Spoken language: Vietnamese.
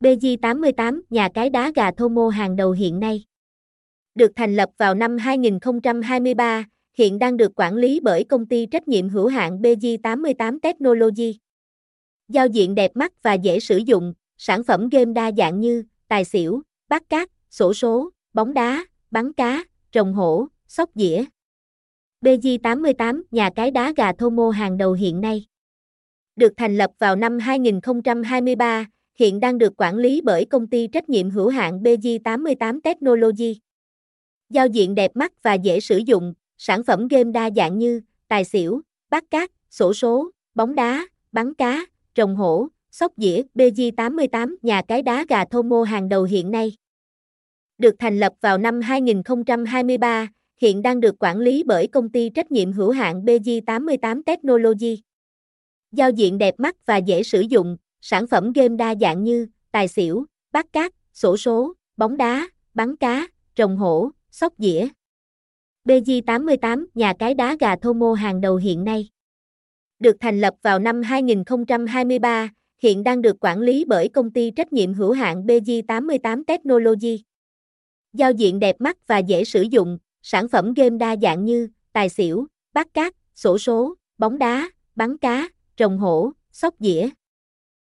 BG88, nhà cái đá gà Thomo hàng đầu hiện nay. Được thành lập vào năm 2023, hiện đang được quản lý bởi công ty trách nhiệm hữu hạn BG88 Technology. Giao diện đẹp mắt và dễ sử dụng, sản phẩm game đa dạng như tài xỉu, bát cát, sổ số, bóng đá, bắn cá, trồng hổ, sóc dĩa. BG88, nhà cái đá gà Thomo hàng đầu hiện nay. Được thành lập vào năm 2023, hiện đang được quản lý bởi công ty trách nhiệm hữu hạn BG88 Technology. Giao diện đẹp mắt và dễ sử dụng, sản phẩm game đa dạng như tài xỉu, bát cát, sổ số, bóng đá, bắn cá, trồng hổ, sóc dĩa, BG88, nhà cái đá gà Thomo hàng đầu hiện nay. Được thành lập vào năm 2023, hiện đang được quản lý bởi công ty trách nhiệm hữu hạn BG88 Technology. Giao diện đẹp mắt và dễ sử dụng, sản phẩm game đa dạng như tài xỉu, bát cát, sổ số, bóng đá, bắn cá, rồng hổ, sóc dĩa. BG88, nhà cái đá gà thô mô hàng đầu hiện nay. Được thành lập vào năm 2023, hiện đang được quản lý bởi công ty trách nhiệm hữu hạn BG88 Technology. Giao diện đẹp mắt và dễ sử dụng, sản phẩm game đa dạng như tài xỉu, bát cát, sổ số, bóng đá, bắn cá, rồng hổ, sóc dĩa.